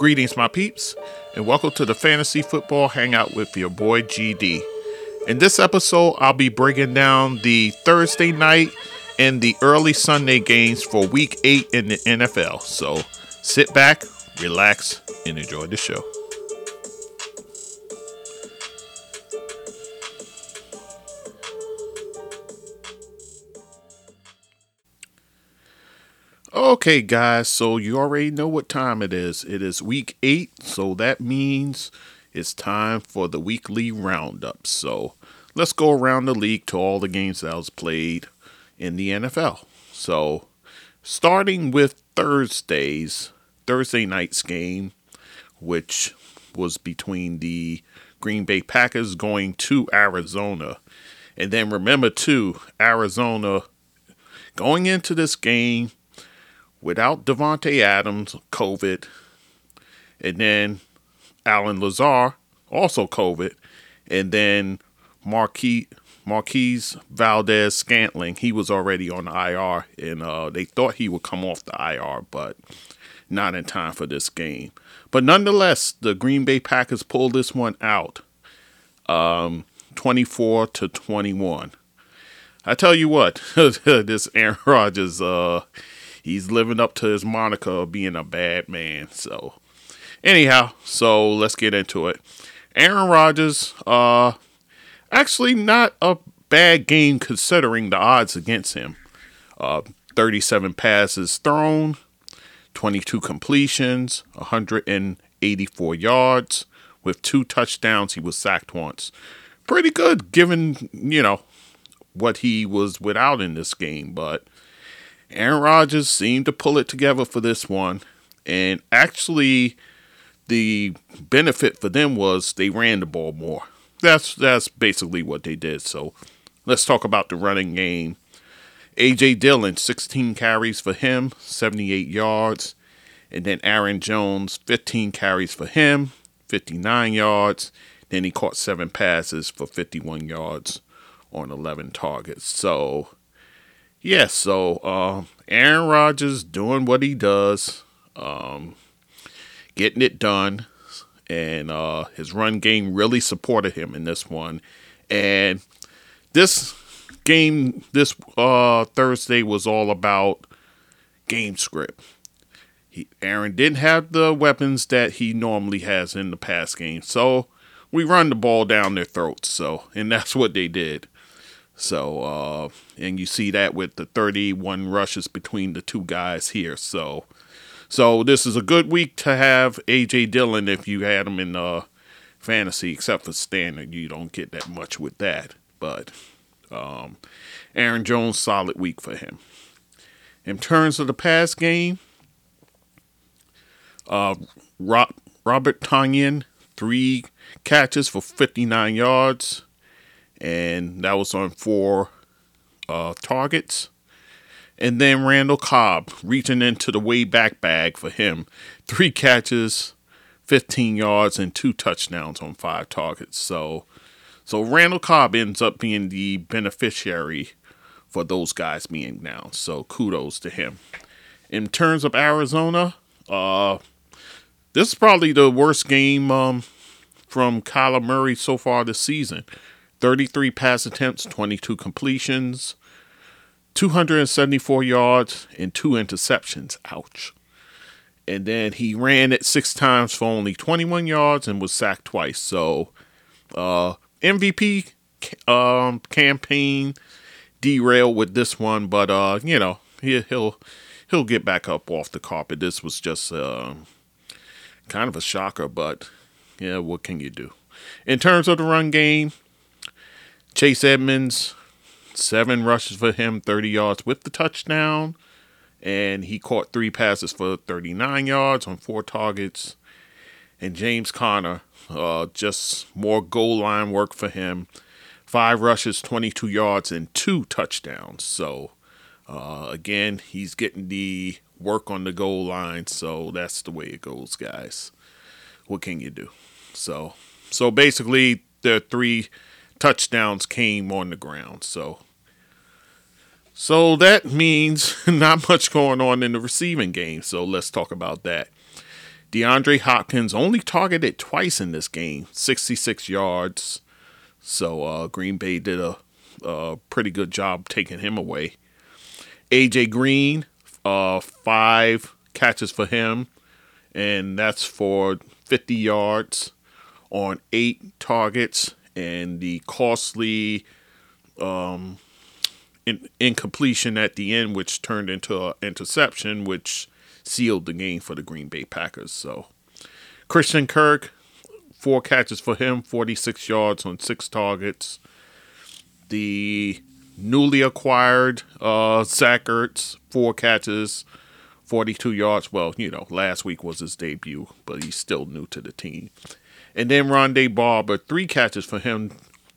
Greetings, my peeps, and welcome to the Fantasy Football Hangout with your boy GD. In this episode, I'll be breaking down the Thursday night and the early Sunday games for Week 8 in the NFL. So sit back, relax, and enjoy the show. Okay, guys, so you already know what time it is. It is week eight, so that means it's time for the weekly roundup. So let's go around the league to all the games that was played in the NFL. So starting with Thursday's Thursday night's game, which was between the Green Bay Packers going to Arizona. And then remember too, Arizona going into this game without Davante Adams, COVID, and then Allen Lazard, also COVID, and then Marquis Marquise Valdes Scantling, he was already on the IR, and uh, they thought he would come off the IR, but not in time for this game. But nonetheless, the Green Bay Packers pulled this one out, um, 24 to 21. I tell you what, this Aaron Rodgers, uh, he's living up to his moniker of being a bad man. So, anyhow, so let's get into it. Aaron Rodgers, uh, actually not a bad game considering the odds against him. Uh, 37 passes thrown, 22 completions, 184 yards. With two touchdowns, he was sacked once. Pretty good given, you know, what he was without in this game, but Aaron Rodgers seemed to pull it together for this one. And actually, the benefit for them was they ran the ball more. That's that's basically what they did. So let's talk about the running game. AJ Dillon, 16 carries for him, 78 yards. And then Aaron Jones, 15 carries for him, 59 yards. Then he caught seven passes for 51 yards on 11 targets. So yeah, so uh, Aaron Rodgers doing what he does, um, getting it done, and uh, his run game really supported him in this one. And this game, this uh, Thursday, was all about game script. He, Aaron didn't have the weapons that he normally has in the past game, so we run the ball down their throats. So, and that's what they did. So, uh, and you see that with the 31 rushes between the two guys here. So, so this is a good week to have AJ Dillon if you had him in uh, fantasy, except for standard. You don't get that much with that. But um, Aaron Jones, solid week for him. In terms of the pass game, uh, Rob, Robert Tonyan, three catches for 59 yards and that was on four uh, targets. And then Randall Cobb reaching into the way back bag for him. Three catches, 15 yards, and two touchdowns on five targets. So, so Randall Cobb ends up being the beneficiary for those guys being down. So kudos to him. In terms of Arizona, uh, this is probably the worst game um, from Kyler Murray so far this season. 33 pass attempts, 22 completions, 274 yards, and two interceptions. Ouch. And then he ran it six times for only 21 yards and was sacked twice. So, uh, MVP um, campaign derailed with this one, but uh, you know he, he'll he'll get back up off the carpet. This was just uh, kind of a shocker, but yeah, what can you do? In terms of the run game, Chase Edmonds, seven rushes for him, 30 yards with the touchdown. And he caught three passes for 39 yards on four targets. And James Conner, uh, just more goal line work for him. Five rushes, 22 yards, and two touchdowns. So, uh, again, he's getting the work on the goal line. So that's the way it goes, guys. What can you do? So, so basically, are three touchdowns came on the ground. So so that means not much going on in the receiving game. So let's talk about that. DeAndre Hopkins only targeted twice in this game, 66 yards. So uh, Green Bay did a, a, pretty good job taking him away. AJ Green, uh, five catches for him, and that's for 50 yards on eight targets. And the costly um, in, incompletion at the end, which turned into an interception, which sealed the game for the Green Bay Packers. So Christian Kirk, four catches for him, 46 yards on six targets. The newly acquired uh, Zach Ertz, four catches, 42 yards. Well, you know, last week was his debut, but he's still new to the team. And then Rondé Barber, three catches for him,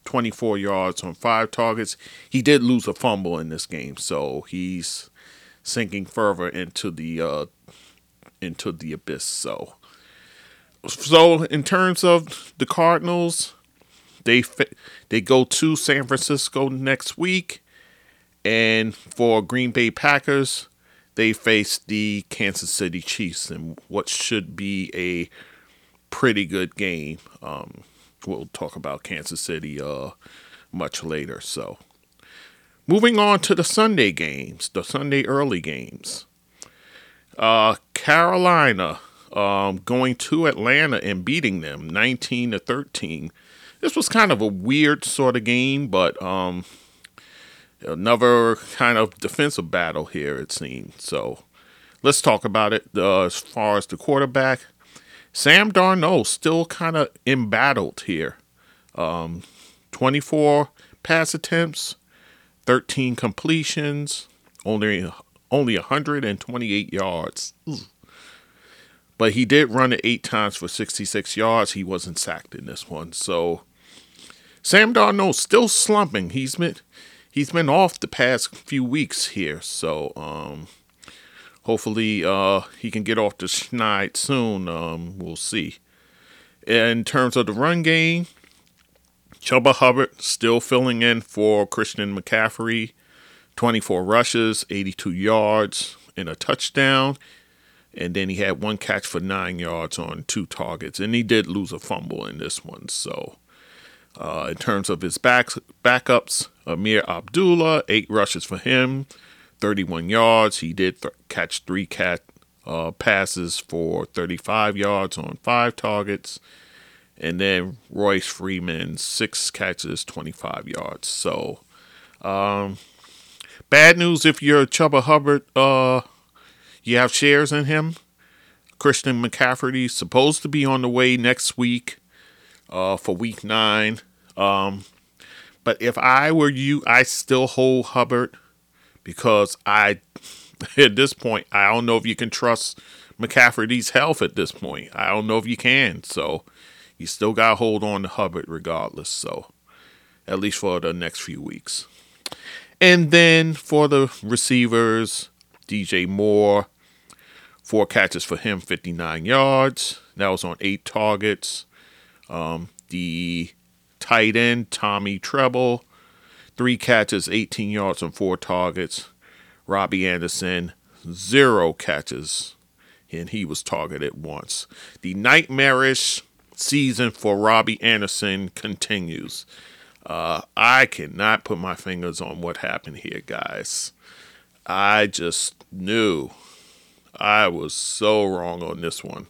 24 yards on five targets. He did lose a fumble in this game, so he's sinking further into the uh, into the abyss. So, so in terms of the Cardinals, they they go to San Francisco next week, and for Green Bay Packers, they face the Kansas City Chiefs in what should be a pretty good game. Um, we'll talk about Kansas City uh, much later. So, moving on to the Sunday games, the Sunday early games. Uh, Carolina um, going to Atlanta and beating them 19 to 13. This was kind of a weird sort of game, but um, another kind of defensive battle here, it seemed. So let's talk about it. Uh, as far as the quarterback, Sam Darnold still kind of embattled here. Um, 24 pass attempts, 13 completions, only only 128 yards. But he did run it eight times for 66 yards. He wasn't sacked in this one. So Sam Darnold still slumping. He's been he's been off the past few weeks here. So um, hopefully uh, he can get off the schneid soon. Um, we'll see. In terms of the run game, Chuba Hubbard still filling in for Christian McCaffrey. 24 rushes, 82 yards, and a touchdown. And then he had one catch for nine yards on two targets. And he did lose a fumble in this one. So, uh, in terms of his back, backups, Ameer Abdullah, eight rushes for him, 31 yards. He did th- catch three cat uh, passes for 35 yards on five targets. And then Royce Freeman, six catches, 25 yards. So, um, bad news if you're Chuba Hubbard, uh, you have shares in him. Christian McCaffrey supposed to be on the way next week uh, for week nine. Um, but if I were you, I still hold Hubbard because I, at this point, I don't know if you can trust McCaffrey's health at this point. I don't know if you can. So you still got to hold on to Hubbard regardless. So at least for the next few weeks. And then for the receivers, DJ Moore, four catches for him, 59 yards. That was on eight targets. Um, the tight end, Tommy Tremble, Three catches, 18 yards on four targets. Robby Anderson, zero catches, and he was targeted once. The nightmarish season for Robby Anderson continues. Uh, I cannot put my fingers on what happened here, guys. I just knew I was so wrong on this one.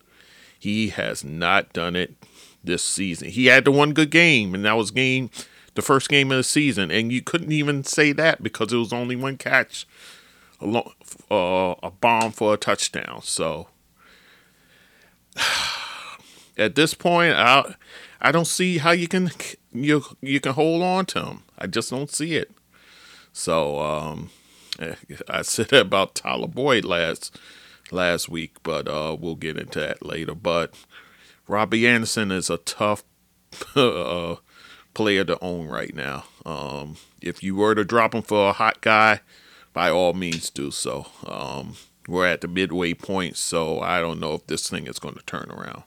He has not done it this season. He had the one good game, and that was game the first game of the season, and you couldn't even say that because it was only one catch, a, long, uh, a bomb for a touchdown. So at this point, I I don't see how you can you you can hold on to him. I just don't see it. So um, I said that about Tyler Boyd last last week, but uh, we'll get into that later. But Robby Anderson is a tough uh, player to own right now. Um, if you were to drop him for a hot guy, by all means do so. Um, we're at the midway point, so I don't know if this thing is going to turn around.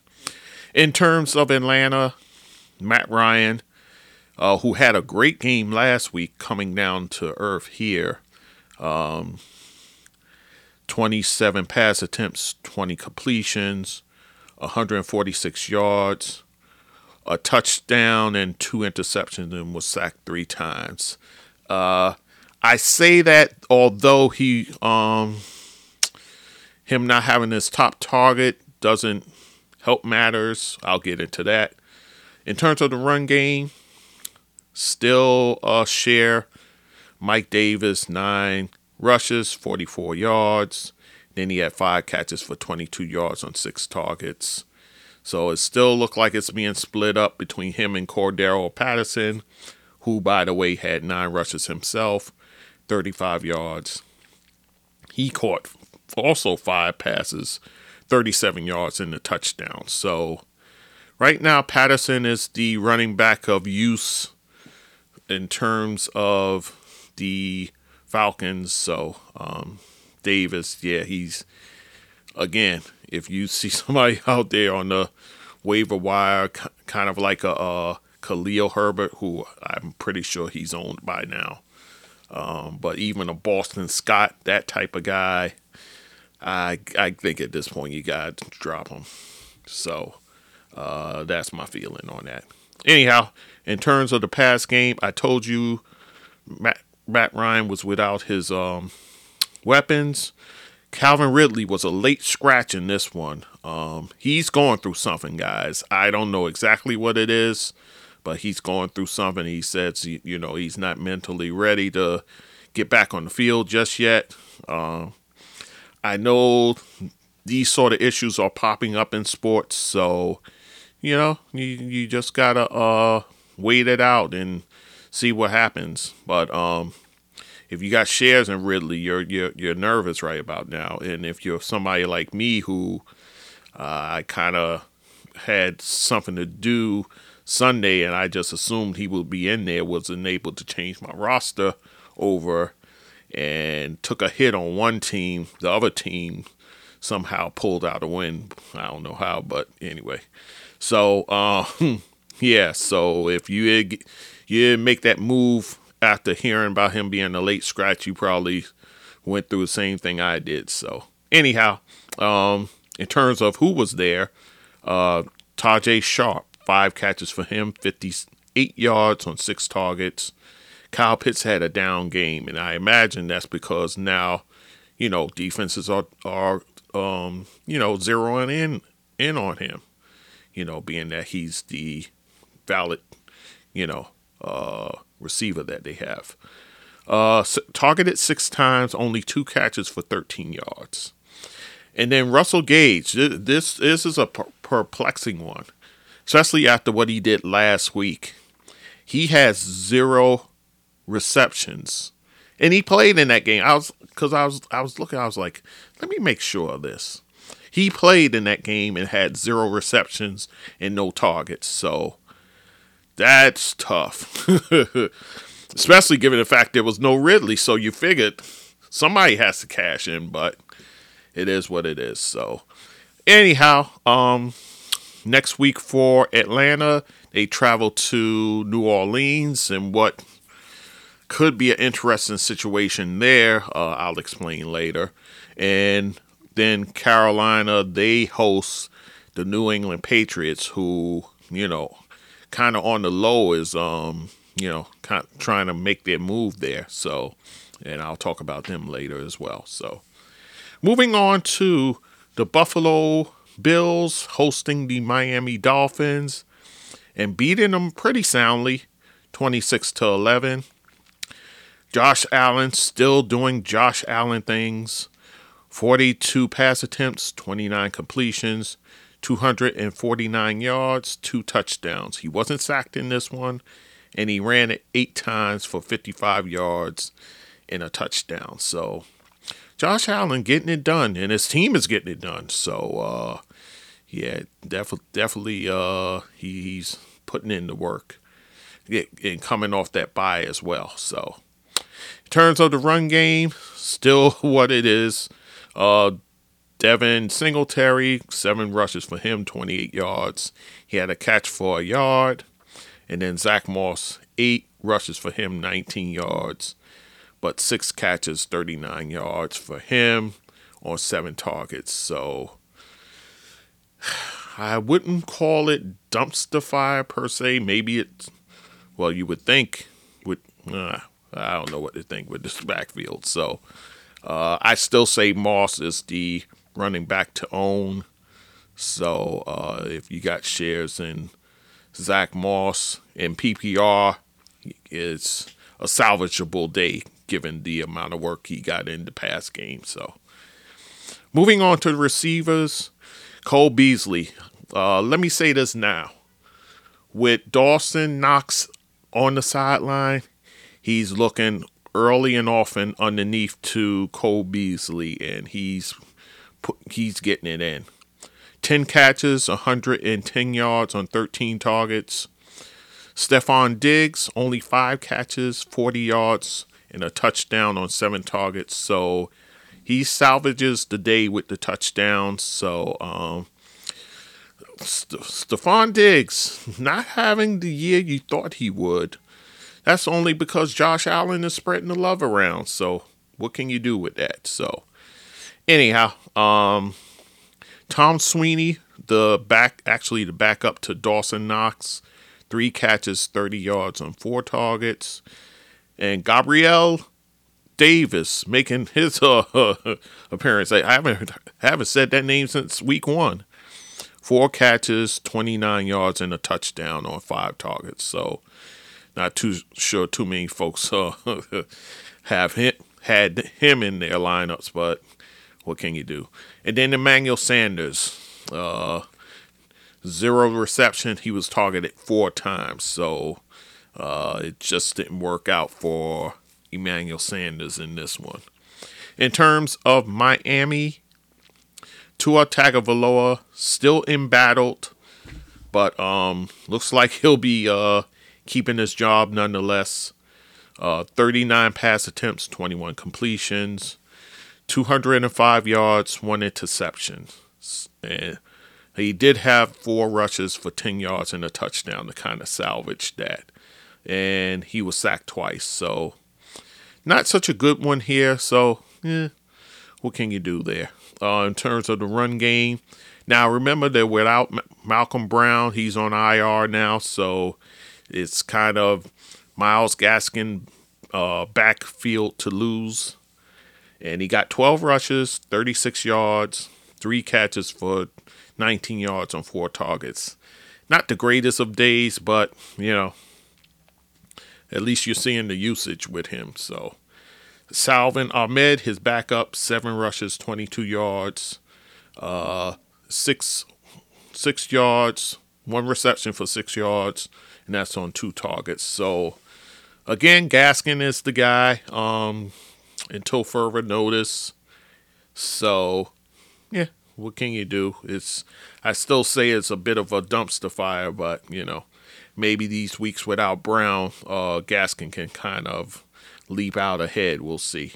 In terms of Atlanta, Matt Ryan, uh, who had a great game last week coming down to earth here. Um, 27 pass attempts, 20 completions, 146 yards, a touchdown, and two interceptions, and was sacked three times. Uh, I say that although he, um, him not having his top target doesn't help matters. I'll get into that. In terms of the run game, still a share. Mike Davis, nine rushes, 44 yards. Then he had five catches for 22 yards on six targets. So it still looked like it's being split up between him and Cordarrelle Patterson, who, by the way, had nine rushes himself, 35 yards. He caught also five passes, 37 yards in the touchdown. So right now, Patterson is the running back of use in terms of the Falcons. So um, Davis, yeah, he's again. If you see somebody out there on the waiver wire, kind of like a, Khalil Herbert, who I'm pretty sure he's owned by now. Um, but even a Boston Scott, that type of guy, I I think at this point you got to drop him. So uh, that's my feeling on that. Anyhow, in terms of the pass game, I told you Matt, Matt Ryan was without his um, weapons. Calvin Ridley was a late scratch in this one. Um, he's going through something, guys. I don't know exactly what it is, but he's going through something. He says, you know, he's not mentally ready to get back on the field just yet. Uh, I know these sort of issues are popping up in sports, so you know, you you just gotta uh wait it out and see what happens. But um if you got shares in Ridley, you're you're you're nervous right about now. And if you're somebody like me who uh, I kind of had something to do Sunday, and I just assumed he would be in there, wasn't able to change my roster over, and took a hit on one team. The other team somehow pulled out a win. I don't know how, but anyway. So, uh, yeah. So if you you make that move after hearing about him being a late scratch, you probably went through the same thing I did. So anyhow, um, in terms of who was there, uh, Tajae Sharpe, five catches for him, 58 yards on six targets. Kyle Pitts had a down game, and I imagine that's because now, you know, defenses are are um, you know zeroing in in on him. You know, being that he's the valid, you know, uh, receiver that they have. Uh, targeted six times, only two catches for 13 yards. And then Russell Gage, this this is a perplexing one, especially after what he did last week. He has zero receptions, and he played in that game. I was because I was I was looking. I was like, let me make sure of this. He played in that game and had zero receptions and no targets. So that's tough. Especially given the fact there was no Ridley. So you figured somebody has to cash in, but it is what it is. So anyhow, um next week for Atlanta, they travel to New Orleans and what could be an interesting situation there. Uh, I'll explain later. And then Carolina, they host the New England Patriots, who, you know, kind of on the low is um you know kind of trying to make their move there. So, and I'll talk about them later as well. So, moving on to the Buffalo Bills hosting the Miami Dolphins and beating them pretty soundly, 26 to 11. Josh Allen still doing Josh Allen things. 42 pass attempts, 29 completions, 249 yards, two touchdowns. He wasn't sacked in this one, and he ran it eight times for 55 yards and a touchdown. So Josh Allen getting it done, and his team is getting it done. So uh, yeah, def- definitely uh, he, he's putting in the work and coming off that bye as well. So in terms of the run game, still what it is. Uh, Devin Singletary, seven rushes for him, 28 yards. He had a catch for a yard. And then Zach Moss, eight rushes for him, 19 yards. But six catches, 39 yards for him on seven targets. So I wouldn't call it dumpster fire per se. Maybe it's well, you would think would uh, I don't know what to think with this backfield. So uh, I still say Moss is the running back to own. So uh, if you got shares in Zach Moss in PPR, it's a salvageable day given the amount of work he got in the past game. So moving on to the receivers, Cole Beasley. Uh, let me say this now. With Dawson Knox on the sideline, he's looking early and often underneath to Cole Beasley, and he's he's getting it in. 10 catches, 110 yards on 13 targets. Stefon Diggs, only five catches, 40 yards, and a touchdown on seven targets. So he salvages the day with the touchdowns. So um, St- Stefon Diggs not having the year you thought he would. That's only because Josh Allen is spreading the love around. So what can you do with that? So anyhow, um, Tom Sweeney, the back actually the backup to Dawson Knox, three catches, 30 yards on four targets. And Gabriel Davis making his uh, appearance. I haven't haven't said that name since week one. Four catches, 29 yards, and a touchdown on five targets. So, not too sure too many folks uh, have hit, had him in their lineups, but what can you do? And then Emmanuel Sanders, uh, zero reception. He was targeted four times, so uh, it just didn't work out for Emmanuel Sanders in this one. In terms of Miami, Tua Tagovailoa still embattled, but um, looks like he'll be uh, keeping his job nonetheless. Uh, 39 pass attempts, 21 completions, 205 yards, one interception. And he did have four rushes for 10 yards and a touchdown to kind of salvage that. And he was sacked twice. So, not such a good one here. So, eh, what can you do there? Uh, in terms of the run game, now remember that without Malcolm Brown, he's on IR now. So, it's kind of Myles Gaskin uh, backfield to lose. And he got 12 rushes, 36 yards, three catches for 19 yards on four targets. Not the greatest of days, but, you know, at least you're seeing the usage with him. So, Salvon Ahmed, his backup, seven rushes, 22 yards, uh, six six yards, one reception for six yards, and that's on two targets. So, again, Gaskin is the guy um, until further notice. So, yeah, what can you do? It's I still say it's a bit of a dumpster fire, but you know, maybe these weeks without Brown, uh, Gaskin can kind of leap out ahead. We'll see.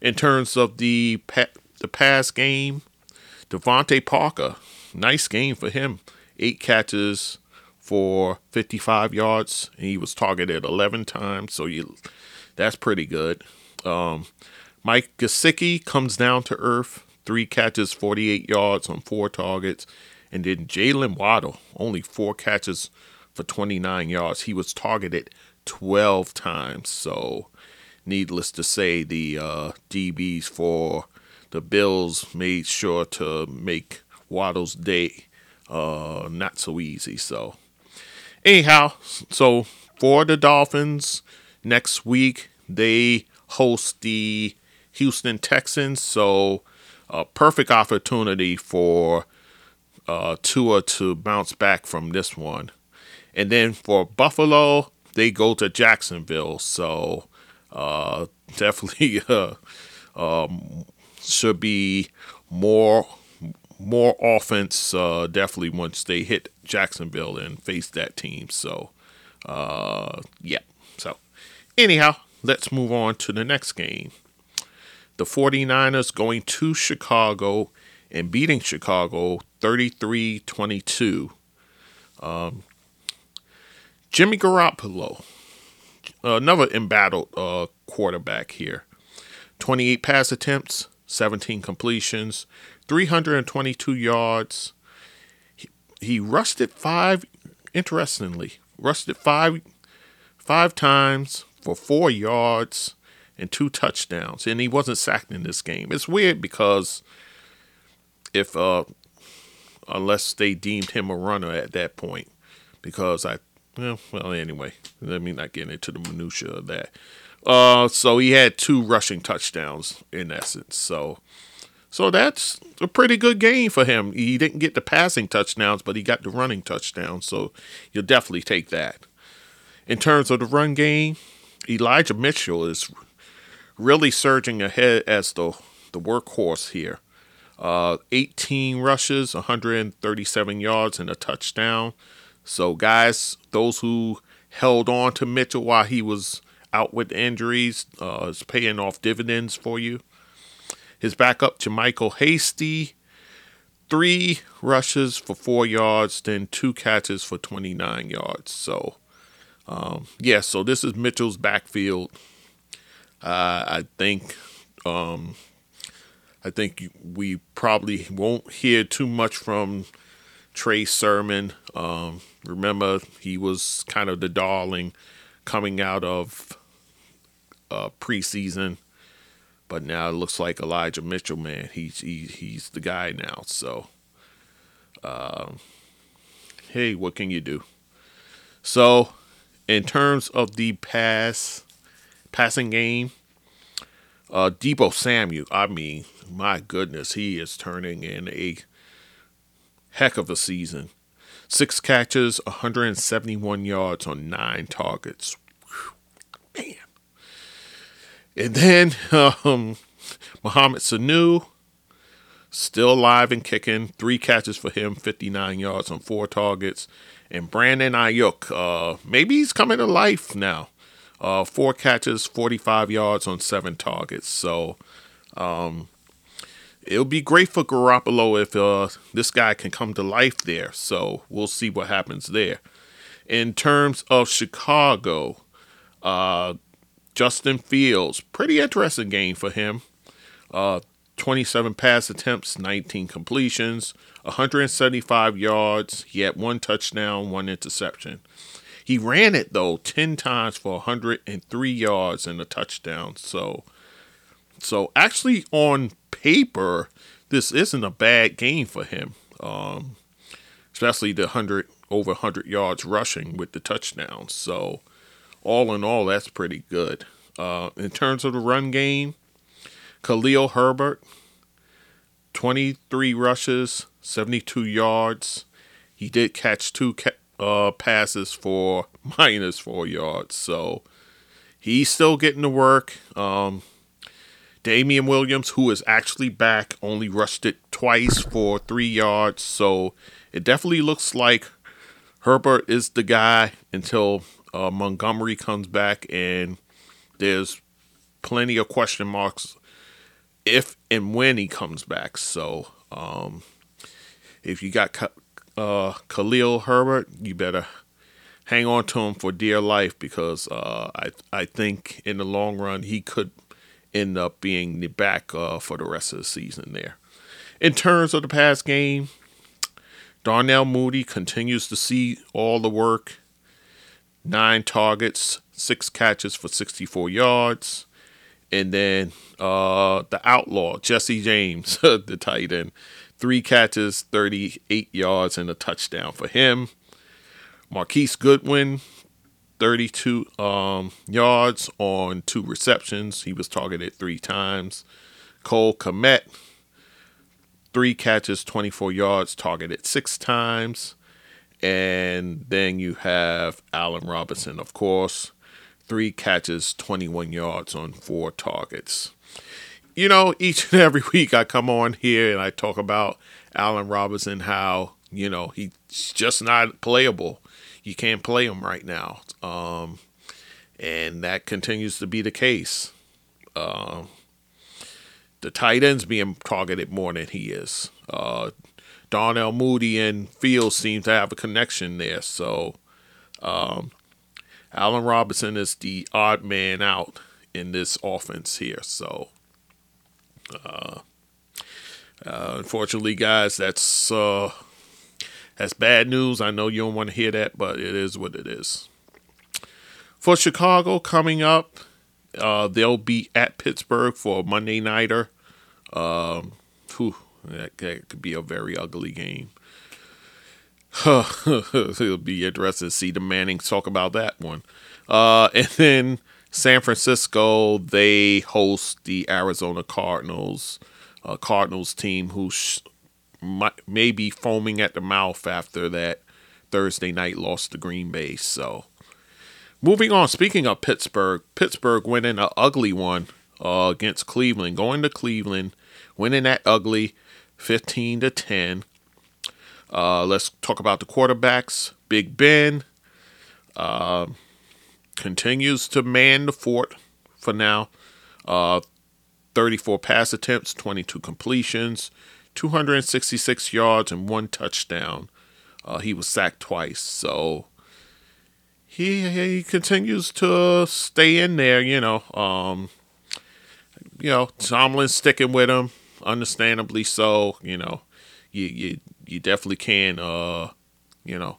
In terms of the pa- the pass game, DeVante Parker, nice game for him. Eight catches for 55 yards, and he was targeted 11 times, so you that's pretty good. Um, Mike Gesicki comes down to earth three catches, 48 yards on four targets. And then Jaylen Waddle, only four catches for 29 yards. He was targeted 12 times. So, needless to say, the uh, DBs for the Bills made sure to make Waddle's day uh, not so easy. So, anyhow, so for the Dolphins, next week they host the Houston Texans. So, a perfect opportunity for uh, Tua to bounce back from this one. And then for Buffalo, they go to Jacksonville. So uh, definitely uh, um, should be more more offense. Uh, definitely once they hit Jacksonville and face that team. So uh, yeah. So anyhow, let's move on to the next game the 49ers going to Chicago and beating Chicago 33 22. Um, Jimmy Garoppolo, another embattled uh, quarterback here. 28 pass attempts, 17 completions, 322 yards. he rushed it five. Interestingly, rushed it five five times for four yards and two touchdowns, and he wasn't sacked in this game. It's weird because if uh, unless they deemed him a runner at that point, because I well, well anyway, let me not get into the minutia of that. Uh, so he had two rushing touchdowns in essence. So, so that's a pretty good game for him. He didn't get the passing touchdowns, but he got the running touchdowns. So you'll definitely take that. In terms of the run game, Elijah Mitchell is really surging ahead as the the workhorse here. Uh, 18 rushes, 137 yards, and a touchdown. So, guys, those who held on to Mitchell while he was out with injuries uh, is paying off dividends for you. His backup, JaMycal Hasty, three rushes for four yards, then two catches for 29 yards. So, um, yeah, so this is Mitchell's backfield. Uh, I think um, I think we probably won't hear too much from Trey Sermon. Um, remember, he was kind of the darling coming out of uh, preseason, but now it looks like Elijah Mitchell, man, he's he, he's the guy now. So, uh, hey, what can you do? So, in terms of the pass passing game, uh, Deebo Samuel, I mean, my goodness, he is turning in a heck of a season. Six catches, 171 yards on nine targets. Whew, man. And then um, Mohamed Sanu, still alive and kicking. Three catches for him, 59 yards on four targets. And Brandon Aiyuk, uh, maybe he's coming to life now. Uh, four catches, 45 yards on seven targets. So um, it'll be great for Garoppolo if uh, this guy can come to life there. So we'll see what happens there. In terms of Chicago, uh, Justin Fields, pretty interesting game for him. Uh, 27 pass attempts, 19 completions, 175 yards. He had one touchdown, one interception. He ran it though 10 times for 103 yards and a touchdown. So so actually on paper this isn't a bad game for him. Um, especially the 100 over 100 yards rushing with the touchdowns. So all in all that's pretty good. Uh, in terms of the run game, Khalil Herbert 23 rushes, 72 yards. He did catch two uh, passes for minus four yards. So he's still getting to work. Um, Damien Williams, who is actually back, only rushed it twice for three yards. So it definitely looks like Herbert is the guy until uh, Montgomery comes back, and there's plenty of question marks if and when he comes back. So um, if you got uh, Khalil Herbert, you better hang on to him for dear life because uh, I I think in the long run he could end up being the back uh, for the rest of the season there. In terms of the pass game, Darnell Mooney continues to see all the work. Nine targets, six catches for 64 yards. And then uh, the outlaw, Jesse James, the tight end, three catches, 38 yards, and a touchdown for him. Marquise Goodwin, 32 um, yards on two receptions. He was targeted three times. Cole Kmet, three catches, 24 yards, targeted six times. And then you have Allen Robinson, of course, three catches, 21 yards on four targets you know, each and every week I come on here and I talk about Allen Robinson, how, you know, he's just not playable. You can't play him right now. Um, and that continues to be the case. Uh, the tight ends being targeted more than he is. Uh, Darnell Mooney and Fields seem to have a connection there. So, um, Allen Robinson is the odd man out in this offense here. So, uh, uh, unfortunately, guys, that's uh, That's bad news. I know you don't want to hear that, but it is what it is. For Chicago coming up, uh, they'll be at Pittsburgh for a Monday nighter. Um, whew, that, that could be a very ugly game. It'll be interesting to see the Mannings talk about that one. Uh, and then San Francisco, they host the Arizona Cardinals, Cardinals team who sh- might, may be foaming at the mouth after that Thursday night loss to Green Bay. So, moving on. Speaking of Pittsburgh, Pittsburgh winning an ugly one uh, against Cleveland, going to Cleveland, winning that ugly, fifteen to ten. Uh, let's talk about the quarterbacks. Big Ben uh, continues to man the fort for now. Uh, 34 pass attempts, 22 completions, 266 yards, and one touchdown. Uh, he was sacked twice, so he he continues to stay in there. You know, um, you know, Tomlin's sticking with him, understandably so. You know, you you you definitely can, uh, you know,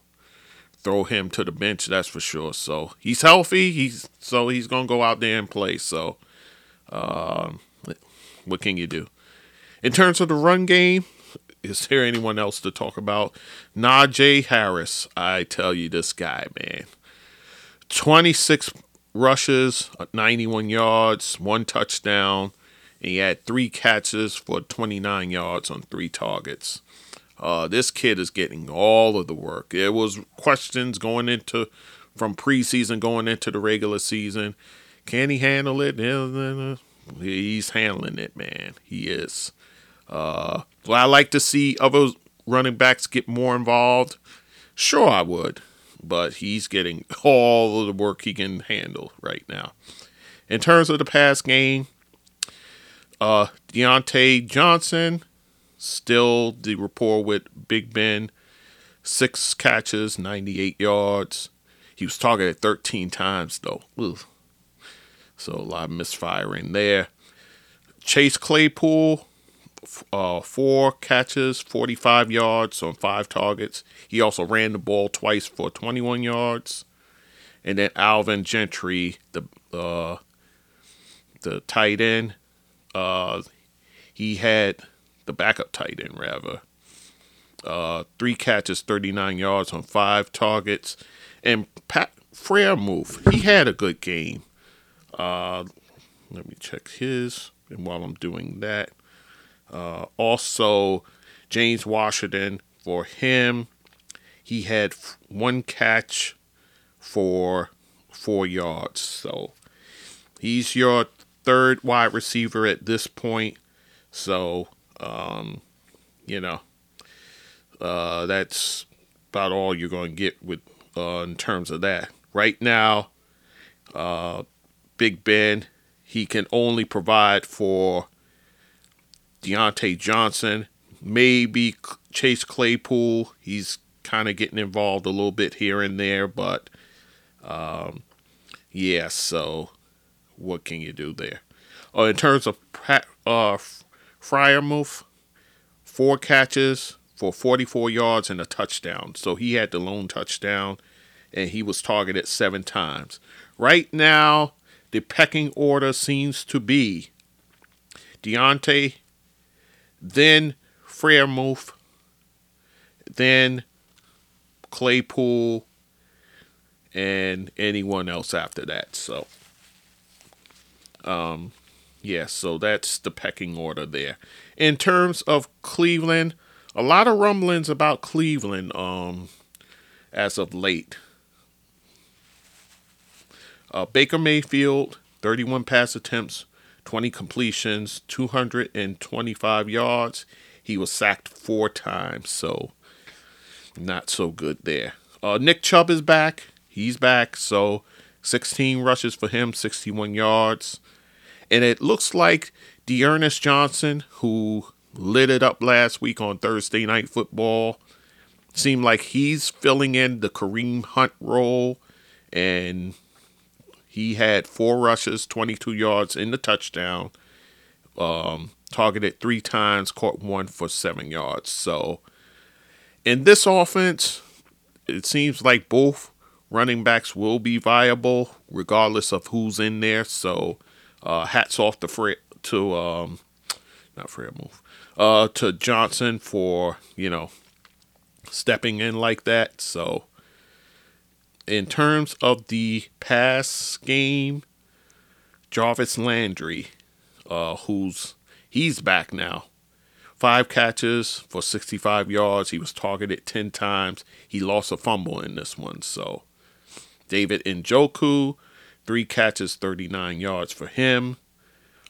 throw him to the bench. That's for sure. So he's healthy. He's so he's gonna go out there and play. So, um, what can you do? In terms of the run game, is there anyone else to talk about? Najee Harris. I tell you, this guy, man, twenty six rushes, ninety one yards, one touchdown. And he had three catches for 29 yards on three targets. Uh, this kid is getting all of the work. There was questions going into from preseason going into the regular season. Can he handle it? He's handling it, man. He is. Uh, I like to see other running backs get more involved. Sure, I would, but he's getting all of the work he can handle right now. In terms of the pass game, uh, Diontae Johnson Still the rapport with Big Ben. Six catches, 98 yards. He was targeted 13 times, though. Ugh. So a lot of misfiring there. Chase Claypool, uh, four catches, 45 yards on five targets. He also ran the ball twice for 21 yards. And then Alvin Gentry, the uh, the tight end, uh, he had the backup tight end rather. Uh, three catches, 39 yards on five targets. And Pat Freiermuth, he had a good game. Uh, let me check his. And while I'm doing that, uh, also James Washington for him, he had one catch for four yards. So he's your third wide receiver at this point. So um, you know, uh, that's about all you're going to get with uh, in terms of that. Right now, uh, Big Ben, he can only provide for Diontae Johnson, maybe Chase Claypool. He's kind of getting involved a little bit here and there, but um, yeah. So, what can you do there? Uh, in terms of uh, Freiermuth, four catches for 44 yards and a touchdown. So he had the lone touchdown and he was targeted seven times. Right now, the pecking order seems to be Diontae, then Freiermuth, then Claypool, and anyone else after that. So, um, yeah, so that's the pecking order there. In terms of Cleveland, a lot of rumblings about Cleveland um, as of late. Uh, Baker Mayfield, 31 pass attempts, 20 completions, 225 yards. He was sacked four times, so not so good there. Uh, Nick Chubb is back. He's back, so 16 rushes for him, 61 yards. And it looks like D'Ernest Johnson, who lit it up last week on Thursday Night Football, seemed like he's filling in the Kareem Hunt role. And he had four rushes, 22 yards in the touchdown, um, targeted three times, caught one for seven yards. So, in this offense, it seems like both running backs will be viable regardless of who's in there. So, uh, hats off to Fred to um, not Fred move uh, to Johnson for you know stepping in like that. So, in terms of the pass game, Jarvis Landry, uh, who's he's back now. Five catches for 65 yards. He was targeted 10 times. He lost a fumble in this one. So, David Njoku, three catches, 39 yards for him.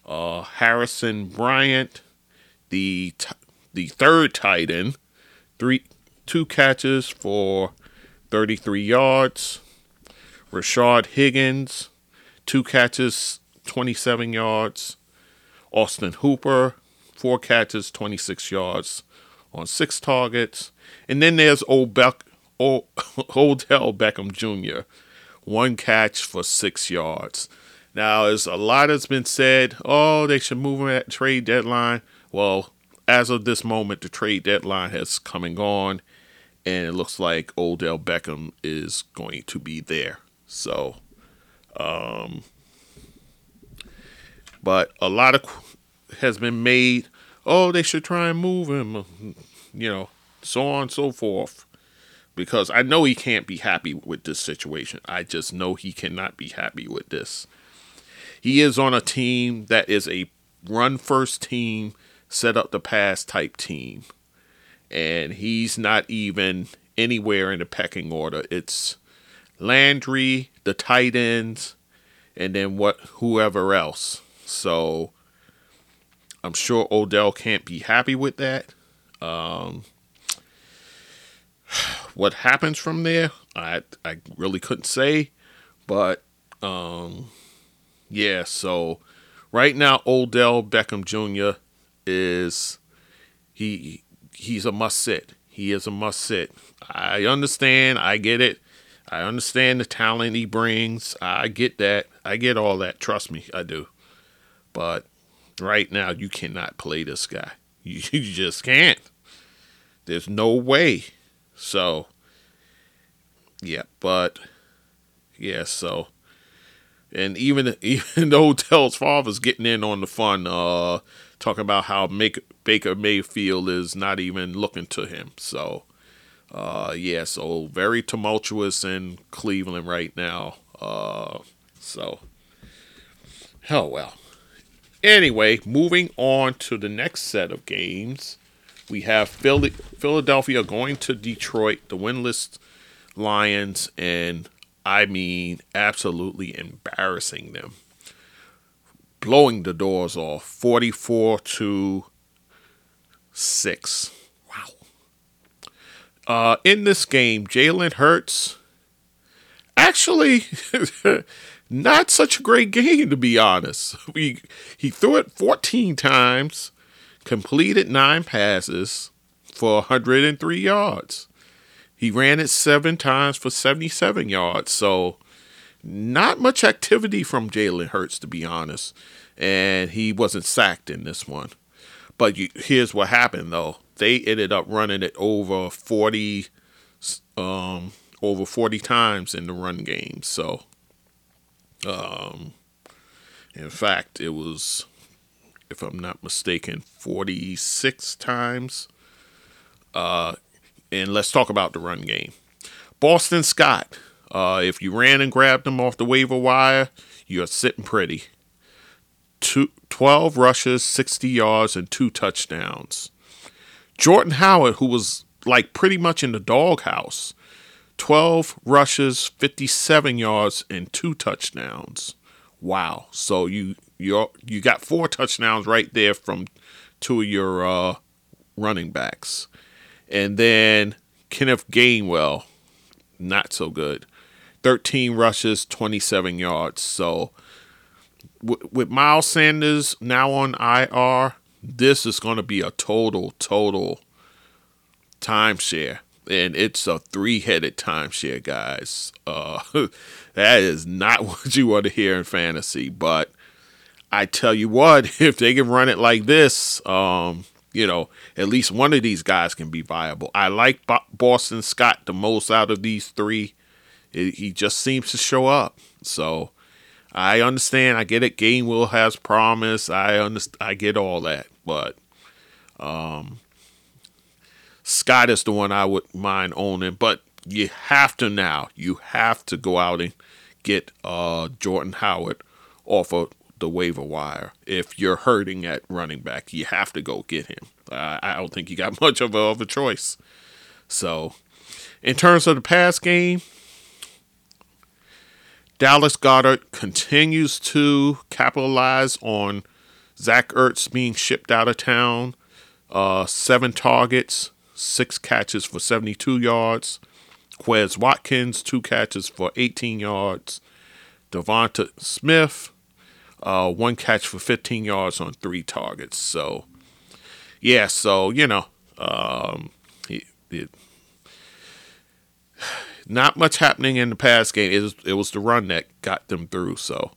Uh, Harrison Bryant, the t- the third tight end, three two catches for 33 yards. Rashard Higgins, two catches, 27 yards. Austin Hooper, four catches, 26 yards on six targets. And then there's old Beck, old, Odell Beckham Jr., one catch for six yards. Now, as a lot has been said, oh, they should move him at trade deadline. Well, as of this moment, the trade deadline has come and gone, and it looks like Odell Beckham is going to be there. So, um, but a lot of has been made. Oh, they should try and move him, you know, so on and so forth. Because I know he can't be happy with this situation. I just know he cannot be happy with this. He is on a team that is a run first team, set up the pass type team. And he's not even anywhere in the pecking order. It's Landry, the tight ends, and then what whoever else. So I'm sure Odell can't be happy with that. Um, what happens from there, I I really couldn't say, but um, yeah. So right now, Odell Beckham Jr. is he he's a must sit. He is a must sit. I understand. I get it. I understand the talent he brings. I get that. I get all that. Trust me, I do. But right now, you cannot play this guy. You, you just can't. There's no way. So, yeah, but yeah, so and even even though Odell's father's getting in on the fun, uh, talking about how make, Baker Mayfield is not even looking to him. So, uh, yeah, so very tumultuous in Cleveland right now. Uh, so, hell well. Anyway, moving on to the next set of games, we have Philly, Philadelphia going to Detroit, the winless Lions, and I mean, absolutely embarrassing them, blowing the doors off, forty-four to six. Wow. Uh, in this game, Jalen Hurts actually not such a great game to be honest. We he threw it 14 times, completed nine passes for 103 yards. He ran it seven times for 77 yards. So not much activity from Jalen Hurts to be honest, and he wasn't sacked in this one. But you, here's what happened though: they ended up running it over 40, um, over 40 times in the run game. So um, in fact, it was, if I'm not mistaken, 46 times. Uh, and let's talk about the run game. Boston Scott, uh, if you ran and grabbed him off the waiver wire, you're sitting pretty. Two, 12 rushes, 60 yards, and two touchdowns. Jordan Howard, who was like pretty much in the doghouse, 12 rushes, 57 yards, and two touchdowns. Wow. So you you you got four touchdowns right there from two of your uh, running backs. And then Kenneth Gainwell, not so good. 13 rushes, 27 yards. So w- with Miles Sanders now on IR, this is going to be a total, total timeshare and it's a three-headed timeshare, guys. Uh, that is not what you want to hear in fantasy. But I tell you what, if they can run it like this, um, you know, at least one of these guys can be viable. I like Boston Scott the most out of these three. It, he just seems to show up. So I understand. I get it. Gainwell has promise. I understand. I get all that, but um, Scott is the one I would mind owning. But you have to now. You have to go out and get uh, Jordan Howard off of the waiver wire. If you're hurting at running back, you have to go get him. I don't think you got much of a, of a choice. So, in terms of the pass game, Dallas Goedert continues to capitalize on Zach Ertz being shipped out of town. Uh, seven targets, six catches for 72 yards. Quez Watkins, two catches for 18 yards. Devonta Smith, uh, one catch for 15 yards on three targets. So, yeah, so, you know, um, it, it, not much happening in the pass game. It was, it was the run that got them through. So,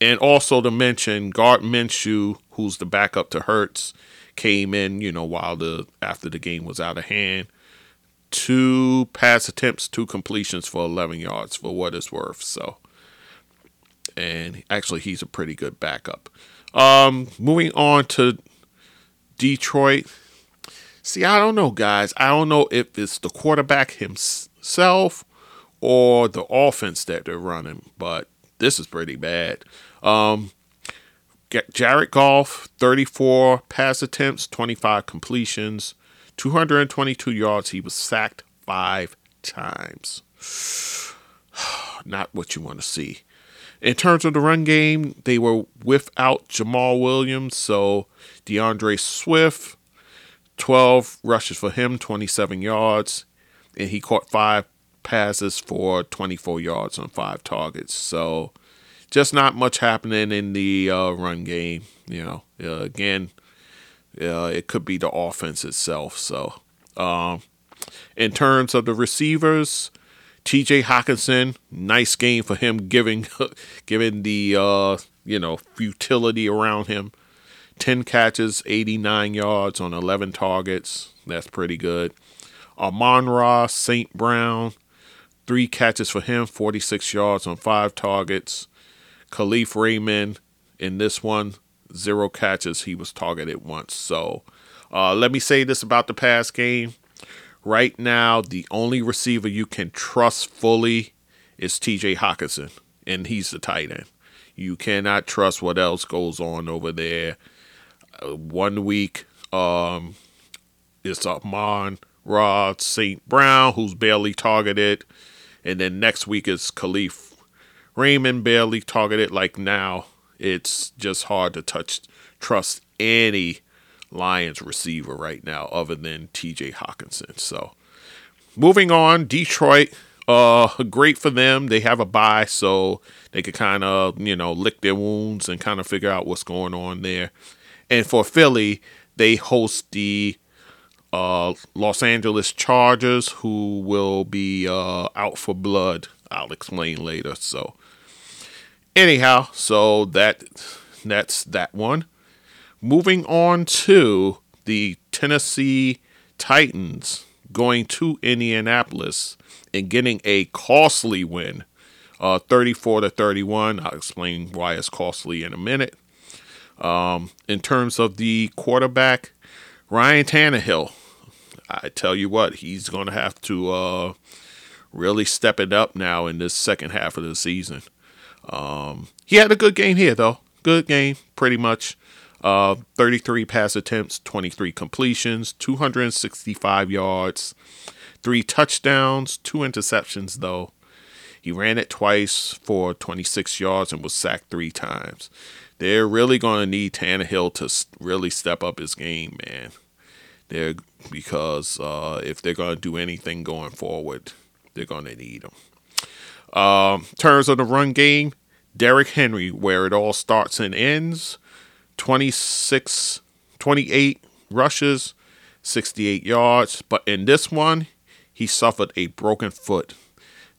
and also to mention, Gard Minshew, who's the backup to Hurts, came in, you know, while the after the game was out of hand. Two pass attempts, two completions for 11 yards for what it's worth. So, and actually, he's a pretty good backup. Um, moving on to Detroit. See, I don't know, guys. I don't know if it's the quarterback himself or the offense that they're running, but this is pretty bad. Um, Jared Goff, 34 pass attempts, 25 completions, 222 yards. He was sacked five times. Not what you want to see. In terms of the run game, they were without Jamaal Williams, so D'Andre Swift, 12 rushes for him, 27 yards, and he caught five passes for 24 yards on five targets. So just not much happening in the uh, run game. You know, uh, again, uh, it could be the offense itself. So, um, in terms of the receivers, T.J. Hockenson, nice game for him, giving given the uh, you know futility around him. Ten catches, 89 yards on 11 targets. That's pretty good. Amon-Ra St. Brown, three catches for him, 46 yards on five targets. Kalif Raymond in this one, zero catches. He was targeted once. So uh, let me say this about the pass game. Right now, the only receiver you can trust fully is TJ Hockenson, and he's the tight end. You cannot trust what else goes on over there. Uh, one week, um, it's Amon Rod St. Brown, who's barely targeted. And then next week is Kalif Raymond barely targeted. Like now, it's just hard to touch, trust any Lions receiver right now other than TJ Hockenson. So moving on, Detroit, uh, great for them. They have a bye, so they could kind of, you know, lick their wounds and kind of figure out what's going on there. And for Philly, they host the uh, Los Angeles Chargers, who will be uh, out for blood. I'll explain later. So anyhow, so that that's that one. Moving on to the Tennessee Titans going to Indianapolis and getting a costly win, uh, 34 to 31. I'll explain why it's costly in a minute. Um, in terms of the quarterback, Ryan Tannehill, I tell you what, he's going to have to uh, really step it up now in this second half of the season. Um, he had a good game here, though. Good game, pretty much. Uh, 33 pass attempts, 23 completions, 265 yards, three touchdowns, two interceptions, though. He ran it twice for 26 yards and was sacked three times. They're really going to need Tannehill to really step up his game, man. They're because uh, if they're going to do anything going forward, they're going to need him. Um, terms of the run game, Derrick Henry, where it all starts and ends, 26, 28 rushes, 68 yards. But in this one, he suffered a broken foot.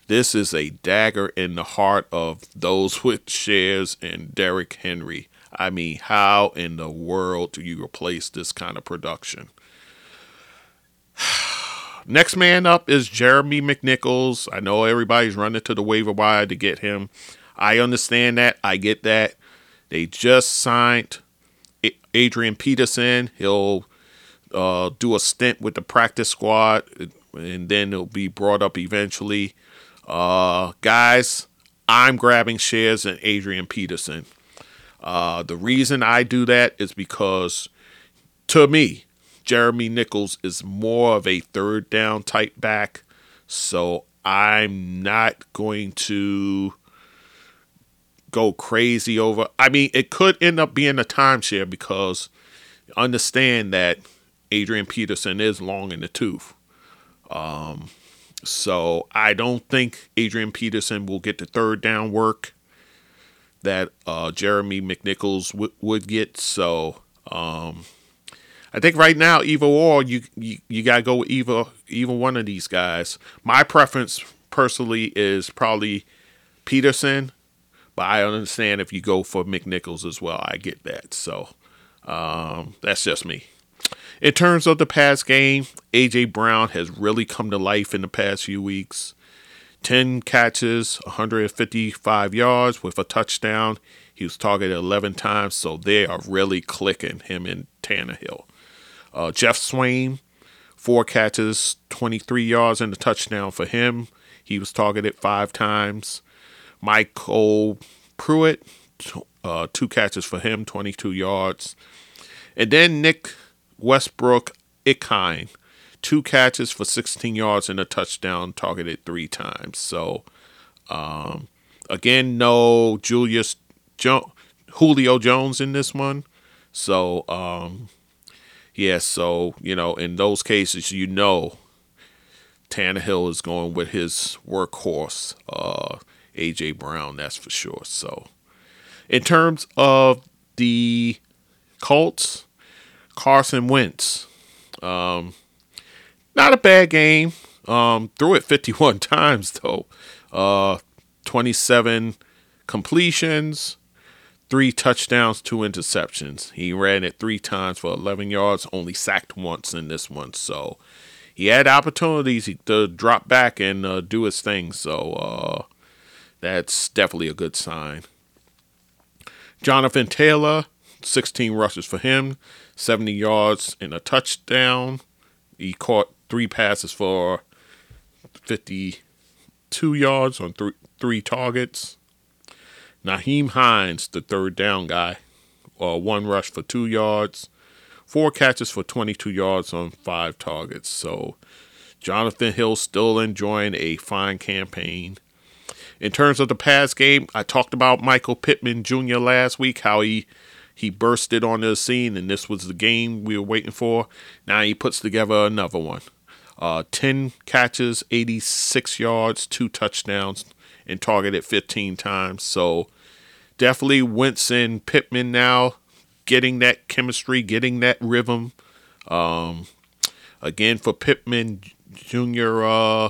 This is a dagger in the heart of those with shares in Derrick Henry. I mean, how in the world do you replace this kind of production? Next man up is Jeremy McNichols. I know everybody's running to the waiver wire to get him. I understand that. I get that. They just signed Adrian Peterson. He'll uh, do a stint with the practice squad, and then he'll be brought up eventually. Uh, guys, I'm grabbing shares in Adrian Peterson. Uh, the reason I do that is because, to me, Jeremy Nichols is more of a third down type back. So I'm not going to go crazy over. I mean, it could end up being a timeshare because understand that Adrian Peterson is long in the tooth. Um, so I don't think Adrian Peterson will get the third down work that uh, Jeremy McNichols w- would get. So um, I think right now, either or, you you, you gotta go with either either one of these guys. My preference personally is probably Peterson, but I understand if you go for McNichols as well. I get that. So um, that's just me. In terms of the pass game, AJ Brown has really come to life in the past few weeks. 10 catches, 155 yards with a touchdown. He was targeted 11 times, so they are really clicking him in Tannehill. Uh, Geoff Swaim, four catches, 23 yards, and a touchdown for him. He was targeted five times. MyCole Pruitt, uh, two catches for him, 22 yards. And then Nick Westbrook Ikhine, two catches for 16 yards and a touchdown, targeted three times. So, um, again, no Julius jo- Julio Jones in this one. So, um, yeah, so, you know, in those cases, you know, Tannehill is going with his workhorse, uh, A.J. Brown, that's for sure. So, in terms of the Colts, Carson Wentz. Um, not a bad game. Um, threw it 51 times though. Uh, 27 completions, three touchdowns, two interceptions. He ran it three times for 11 yards, only sacked once in this one. So he had opportunities to drop back and uh, do his thing. So uh, that's definitely a good sign. Jonathan Taylor, 16 rushes for him, 70 yards and a touchdown. He caught three passes for 52 yards on th- three targets. Nyheim Hines, the third down guy, uh, one rush for two yards, four catches for 22 yards on five targets. So Jonathan Hill still enjoying a fine campaign. In terms of the pass game, I talked about Michael Pittman Jr. last week, how he he bursted onto the scene, and this was the game we were waiting for. Now he puts together another one. Uh, 10 catches, 86 yards, two touchdowns, and targeted 15 times. So definitely Wentz and Pittman now getting that chemistry, getting that rhythm. Um, again, for Pittman Jr., uh,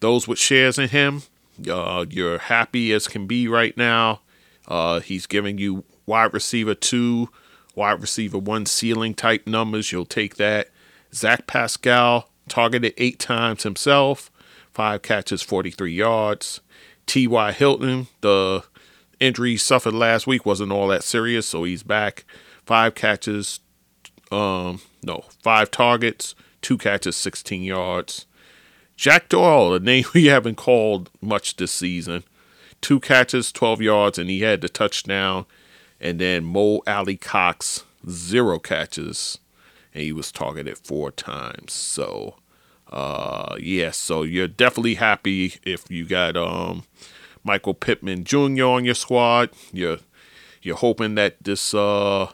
those with shares in him, uh, you're happy as can be right now. Uh, he's giving you wide receiver two, wide receiver one ceiling type numbers. You'll take that. Zach Pascal targeted eight times himself, five catches, 43 yards. T.Y. Hilton, the injury he suffered last week wasn't all that serious, so he's back. Five catches, um, no, five targets, two catches, 16 yards. Jack Doyle, a name we haven't called much this season, two catches, 12 yards, and he had the touchdown and then Mo Alie-Cox, zero catches, and he was targeted four times. So, uh, yeah, so you're definitely happy if you got um, Michael Pittman Jr. on your squad. You're you're hoping that this uh,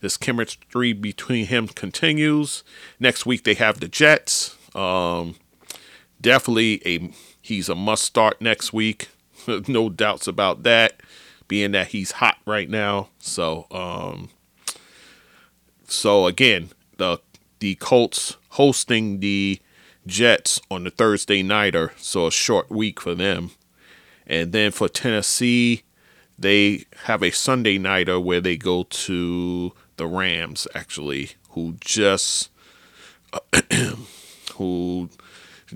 this chemistry between him continues. Next week they have the Jets. Um, definitely a he's a must start next week. no doubts about that being that he's hot right now. So, um, so again, the the Colts hosting the Jets on the Thursday nighter, so a short week for them. And then for Tennessee, they have a Sunday nighter where they go to the Rams, actually, who just who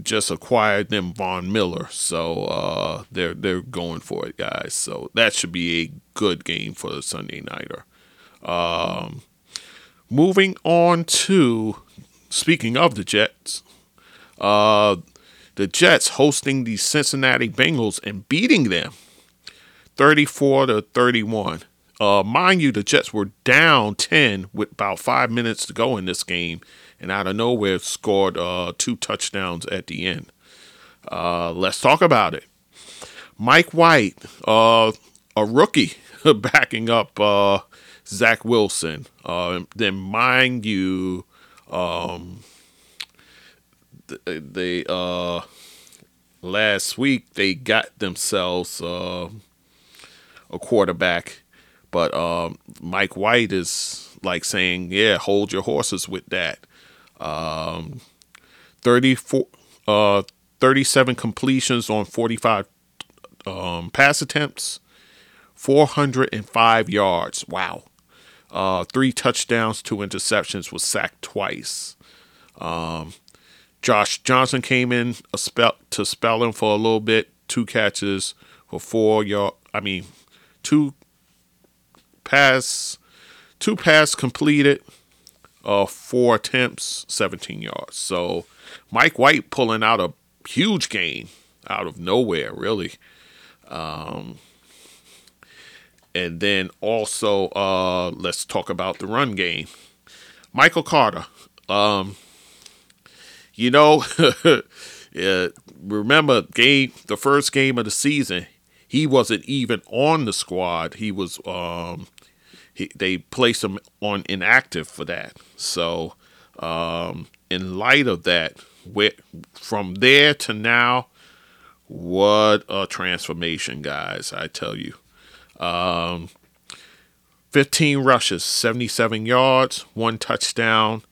just acquired them Von Miller. So uh, they're they're going for it, guys. So that should be a good game for the Sunday nighter. Um, moving on to speaking of the Jets, uh, the Jets hosting the Cincinnati Bengals and beating them 34 to 31. Uh, mind you, the Jets were down 10 with about five minutes to go in this game, and out of nowhere scored uh, two touchdowns at the end. Uh, let's talk about it. Mike White, uh, a rookie, backing up uh, Zach Wilson. Uh, then, mind you, um, they uh, last week they got themselves a quarterback, but um, Mike White is like saying, "Yeah, hold your horses with that." Um, 34, uh, 37 completions on 45 um, pass attempts, 405 yards. Wow. Uh, three touchdowns, two interceptions, was sacked twice. Um, Josh Johnson came in a spell to spell him for a little bit, two catches for four yard. I mean, two pass, two pass completed, uh, four attempts, 17 yards. So Mike White pulling out a huge gain out of nowhere, really. Um, and then also, uh, let's talk about the run game. Michael Carter. Um, you know, yeah, remember game the first game of the season, he wasn't even on the squad. He was um, he, they placed him on inactive for that. So, um, in light of that, from there to now, what a transformation, guys! I tell you. Um, 15 rushes, 77 yards, one touchdown,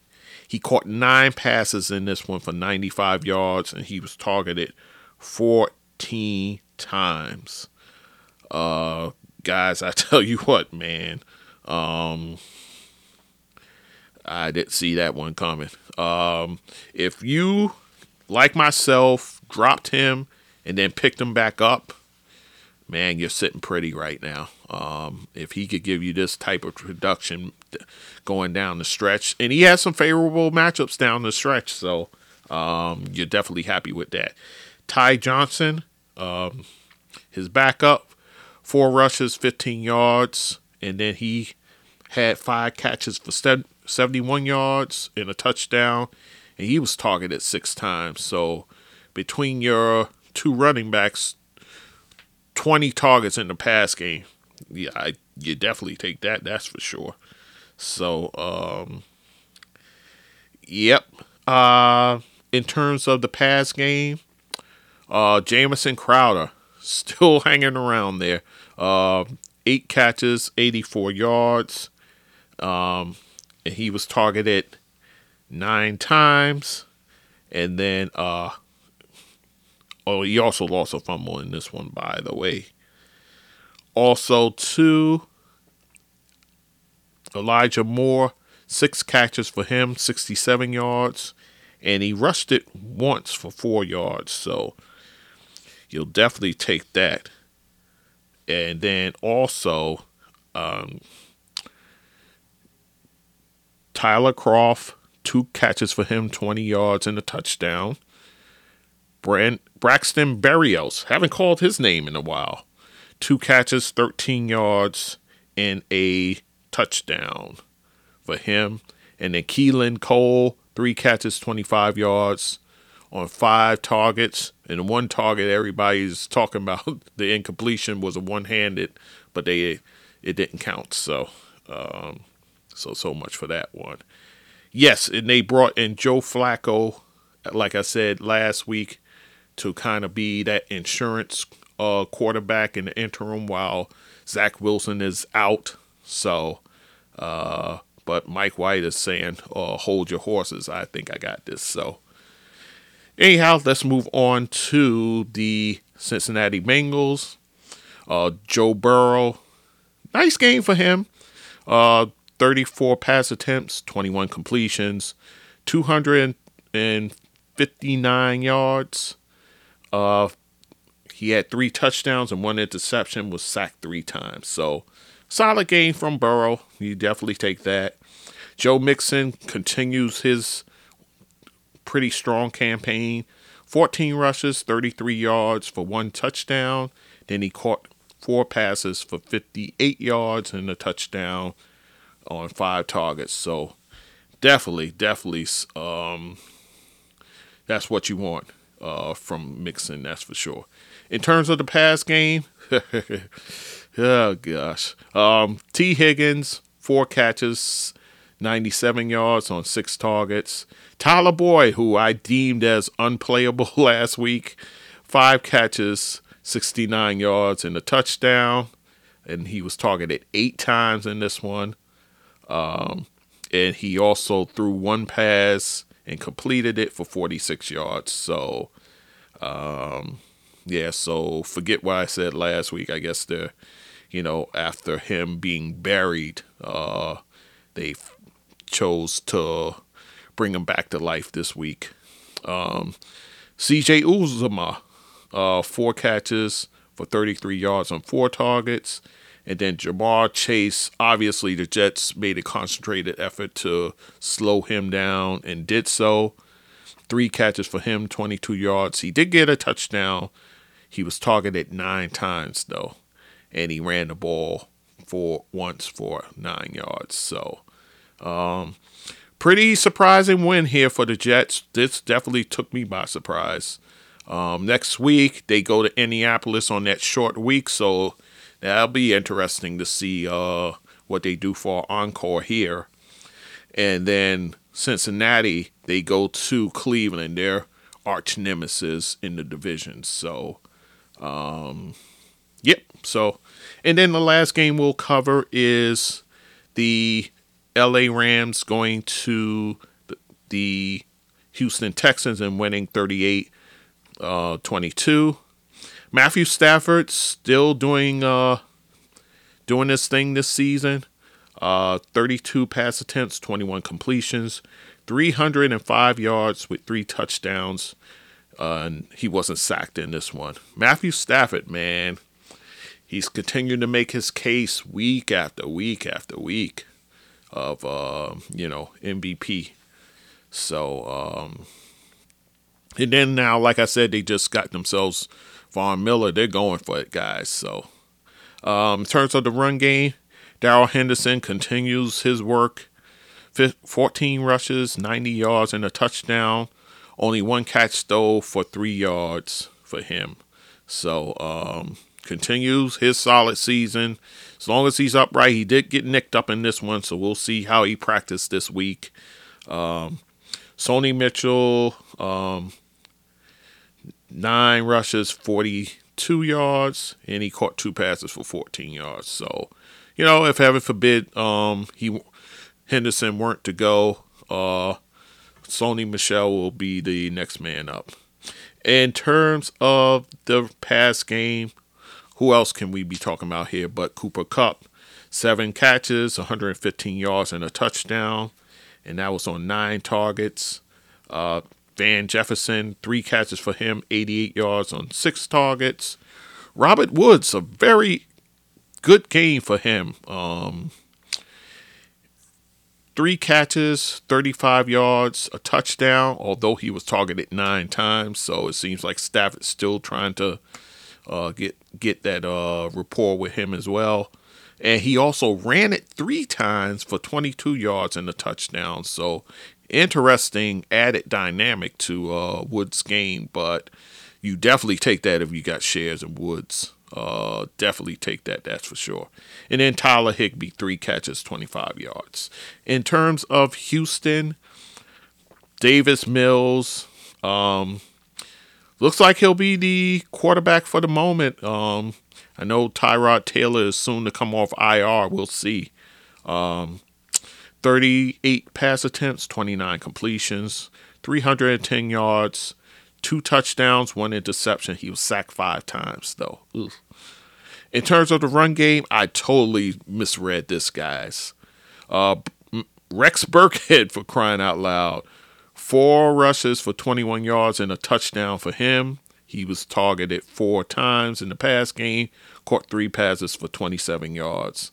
he caught nine passes in this one for 95 yards, and he was targeted 14 times. Uh, guys, I tell you what, man. Um, I didn't see that one coming. Um, if you, like myself, dropped him and then picked him back up, man, you're sitting pretty right now. Um, if he could give you this type of production going down the stretch, and he has some favorable matchups down the stretch, so um, you're definitely happy with that. Ty Johnson, um, his backup, four rushes, 15 yards, and then he had five catches for 71 yards and a touchdown, and he was targeted six times. So between your two running backs, 20 targets in the pass game. Yeah, I, you definitely take that. That's for sure. So, um, yep. Uh, in terms of the pass game, uh, Jamison Crowder still hanging around there. Uh, eight catches, 84 yards. Um, and he was targeted nine times. And then uh, Oh, he also lost a fumble in this one, by the way. Also, two, Elijah Moore, six catches for him, 67 yards, and he rushed it once for four yards. So you'll definitely take that. And then also, um, Tyler Kroft, two catches for him, 20 yards and a touchdown. Brand, Braxton Berrios, haven't called his name in a while. Two catches, 13 yards, and a touchdown for him. And then Keelan Cole, three catches, 25 yards on five targets. And one target everybody's talking about the incompletion was a one handed, but they it didn't count. So um, so so much for that one. Yes, and they brought in Joe Flacco, like I said last week to kind of be that insurance uh, quarterback in the interim while Zach Wilson is out. So, uh, but Mike White is saying, uh, hold your horses. I think I got this. So, anyhow, let's move on to the Cincinnati Bengals. Uh, Joe Burrow, nice game for him. Uh, 34 pass attempts, 21 completions, 259 yards. Uh, he had three touchdowns and one interception, was sacked three times. So, solid game from Burrow. You definitely take that. Joe Mixon continues his pretty strong campaign. 14 rushes, 33 yards for one touchdown. Then he caught four passes for 58 yards and a touchdown on five targets. So definitely, definitely, um, that's what you want uh, from Mixon. That's for sure. In terms of the pass game, oh gosh, um, Tee Higgins four catches, 97 yards on six targets. Tyler Boyd, who I deemed as unplayable last week, five catches, 69 yards and a touchdown. And he was targeted eight times in this one. Um, and he also threw one pass and completed it for 46 yards. So, um, yeah, so forget what I said last week. I guess they're, you know, after him being buried, uh, they chose to bring him back to life this week. Um, CJ Uzomah, uh, four catches for 33 yards on four targets. And then Ja'Marr Chase, obviously, the Jets made a concentrated effort to slow him down and did so. Three catches for him, 22 yards. He did get a touchdown. He was targeted nine times, though, and he ran the ball for once for nine yards. So, um, pretty surprising win here for the Jets. This definitely took me by surprise. Um, next week they go to Indianapolis on that short week, so that'll be interesting to see uh, what they do for encore here. And then Cincinnati, they go to Cleveland, their arch nemesis in the division. So, um, yep. So, and then the last game we'll cover is the LA Rams going to the Houston Texans and winning 38 uh, 22. Matthew Stafford still doing uh, doing this thing this season. Uh, 32 pass attempts, 21 completions, 305 yards with three touchdowns. Uh, and he wasn't sacked in this one. Matthew Stafford, man, he's continuing to make his case week after week after week of uh, you know MVP. So um, and then now, like I said, they just got themselves Von Miller. They're going for it, guys. So um, in terms of the run game, Darrell Henderson continues his work. 14 rushes, 90 yards, and a touchdown. Only one catch though for three yards for him. So um, continues his solid season. As long as he's upright, he did get nicked up in this one, so we'll see how he practiced this week. Um, Sony Michel, um, nine rushes, 42 yards, and he caught two passes for 14 yards. So, you know, if heaven forbid um, he Henderson weren't to go, uh, Sony Michel will be the next man up. In terms of the pass game, who else can we be talking about here but Cooper Kupp? Seven catches, 115 yards, and a touchdown. And that was on nine targets. Uh, Van Jefferson, three catches for him, 88 yards on six targets. Robert Woods, a very good game for him. Um, three catches, 35 yards, a touchdown, although he was targeted nine times. So it seems like Stafford's still trying to uh, get get that uh, rapport with him as well. And he also ran it three times for 22 yards and a touchdown. So interesting added dynamic to uh, Woods' game. But you definitely take that if you got shares in Woods. Uh, definitely take that, that's for sure. And then Tyler Higbee, three catches, 25 yards. In terms of Houston, Davis Mills, um, looks like he'll be the quarterback for the moment. Um, I know Tyrod Taylor is soon to come off IR. We'll see. Um, 38 pass attempts, 29 completions, 310 yards, two touchdowns, one interception. He was sacked five times, though. In terms of the run game, I totally misread this, guys. Uh, Rex Burkhead, for crying out loud, four rushes for 21 yards and a touchdown for him. He was targeted four times in the pass game, caught three passes for 27 yards.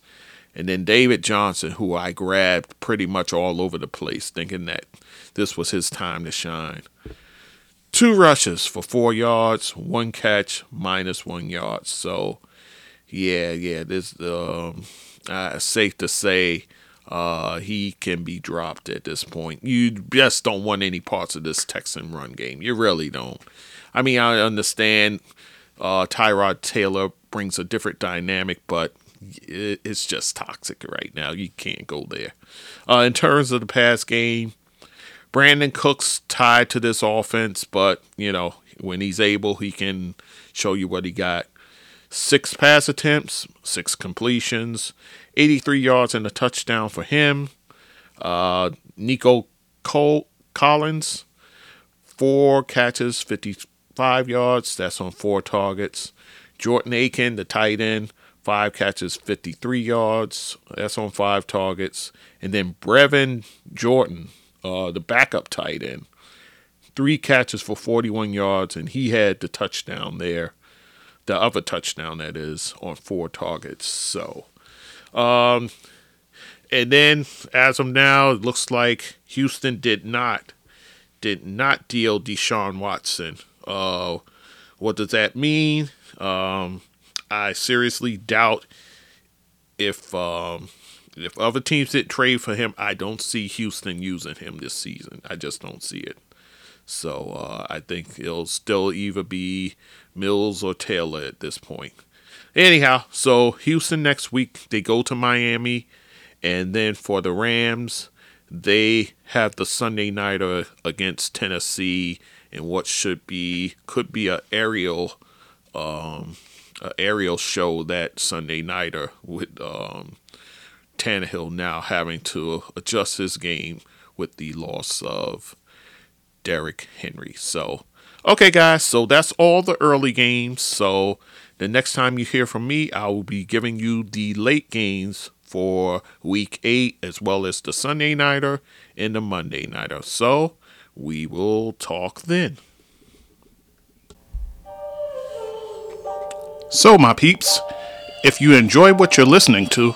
And then David Johnson, who I grabbed pretty much all over the place, thinking that this was his time to shine. Two rushes for four yards, one catch, minus one yard. So, yeah, yeah, this um, uh, safe to say uh, he can be dropped at this point. You just don't want any parts of this Texan run game. You really don't. I mean, I understand uh, Tyrod Taylor brings a different dynamic, but it's just toxic right now. You can't go there. Uh, in terms of the pass game, Brandin Cooks tied to this offense, but you know when he's able, he can show you what he got. Six pass attempts, six completions, 83 yards and a touchdown for him. Uh, Nico Cole Collins, four catches, 55 yards. That's on four targets. Jordan Aiken, the tight end, five catches, 53 yards. That's on five targets. And then Brevin Jordan, uh, the backup tight end, three catches for 41 yards, and he had the touchdown there. The other touchdown, that is, on four targets. So, um, and then as of now, it looks like Houston did not did not deal Deshaun Watson. Uh, what does that mean? Um, I seriously doubt if um, if other teams did trade for him, I don't see Houston using him this season. I just don't see it. So uh, I think it'll still either be Mills or Taylor at this point. Anyhow, so Houston next week they go to Miami, and then for the Rams they have the Sunday nighter against Tennessee in what should be could be a aerial um, uh, aerial show that Sunday nighter with um, Tannehill now having to adjust his game with the loss of Derrick Henry. So, okay, guys, so that's all the early games. So, the next time you hear from me, I will be giving you the late games for week eight, as well as the Sunday nighter and the Monday nighter. So, we will talk then. So, my peeps, if you enjoy what you're listening to,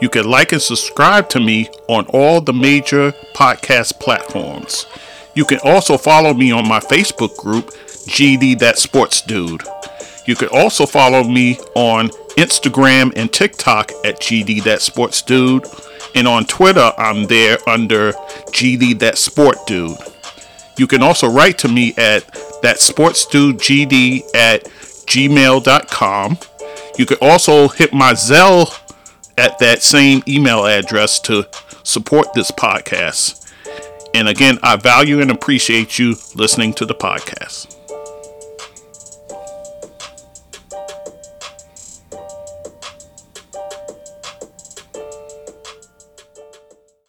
you can like and subscribe to me on all the major podcast platforms. You can also follow me on my Facebook group, GD That Sports Dude. You can also follow me on Instagram and TikTok at GD That Sports Dude. And on Twitter, I'm there under GD That Sport Dude. You can also write to me at that sports dude GD at gmail.com. You can also hit my Zelle at that same email address to support this podcast. And again, I value and appreciate you listening to the podcast.